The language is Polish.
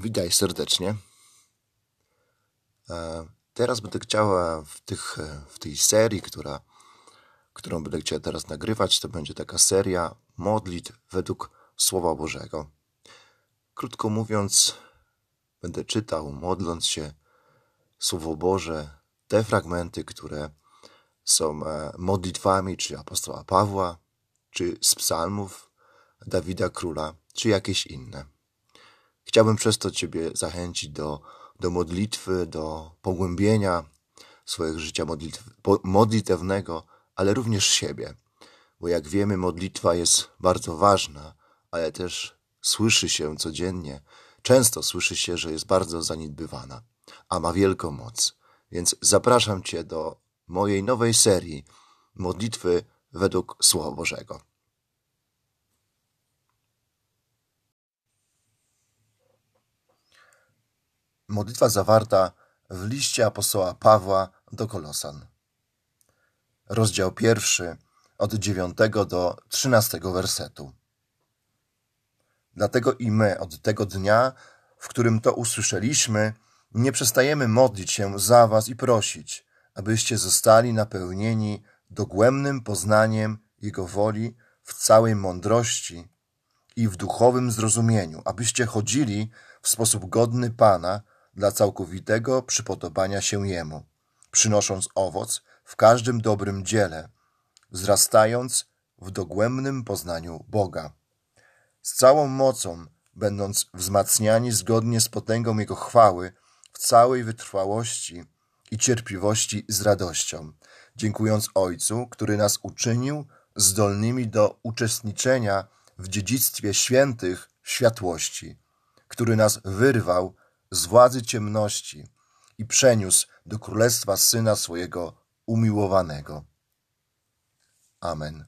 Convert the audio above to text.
Witaj serdecznie. E, teraz będę chciała w, tych, e, w tej serii, która, którą będę chciała teraz nagrywać, to będzie taka seria modlitw według Słowa Bożego. Krótko mówiąc, będę czytał, modląc się Słowo Boże, te fragmenty, które są e, modlitwami czy apostoła Pawła, czy z psalmów Dawida Króla, czy jakieś inne. Chciałbym przez to Ciebie zachęcić do, do modlitwy, do pogłębienia swojego życia modlitw, modlitewnego, ale również siebie. Bo jak wiemy, modlitwa jest bardzo ważna, ale też słyszy się codziennie, często słyszy się, że jest bardzo zaniedbywana, a ma wielką moc. Więc zapraszam Cię do mojej nowej serii modlitwy według Słowa Bożego. Modlitwa zawarta w liście apostoła Pawła do Kolosan. Rozdział pierwszy od dziewiątego do trzynastego wersetu. Dlatego i my od tego dnia, w którym to usłyszeliśmy, nie przestajemy modlić się za was i prosić, abyście zostali napełnieni dogłębnym poznaniem Jego woli w całej mądrości i w duchowym zrozumieniu, abyście chodzili w sposób godny Pana, dla całkowitego przypodobania się Jemu, przynosząc owoc w każdym dobrym dziele, wzrastając w dogłębnym poznaniu Boga. Z całą mocą, będąc wzmacniani zgodnie z potęgą Jego chwały, w całej wytrwałości i cierpliwości z radością, dziękując Ojcu, który nas uczynił zdolnymi do uczestniczenia w dziedzictwie świętych światłości, który nas wyrwał z władzy ciemności i przeniósł do królestwa syna swojego umiłowanego. Amen.